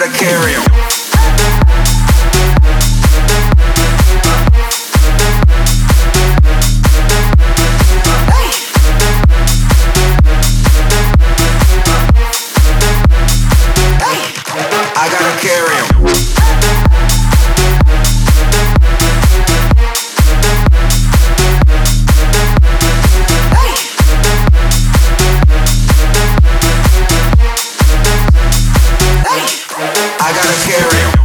Gotta carry 'em. Scary.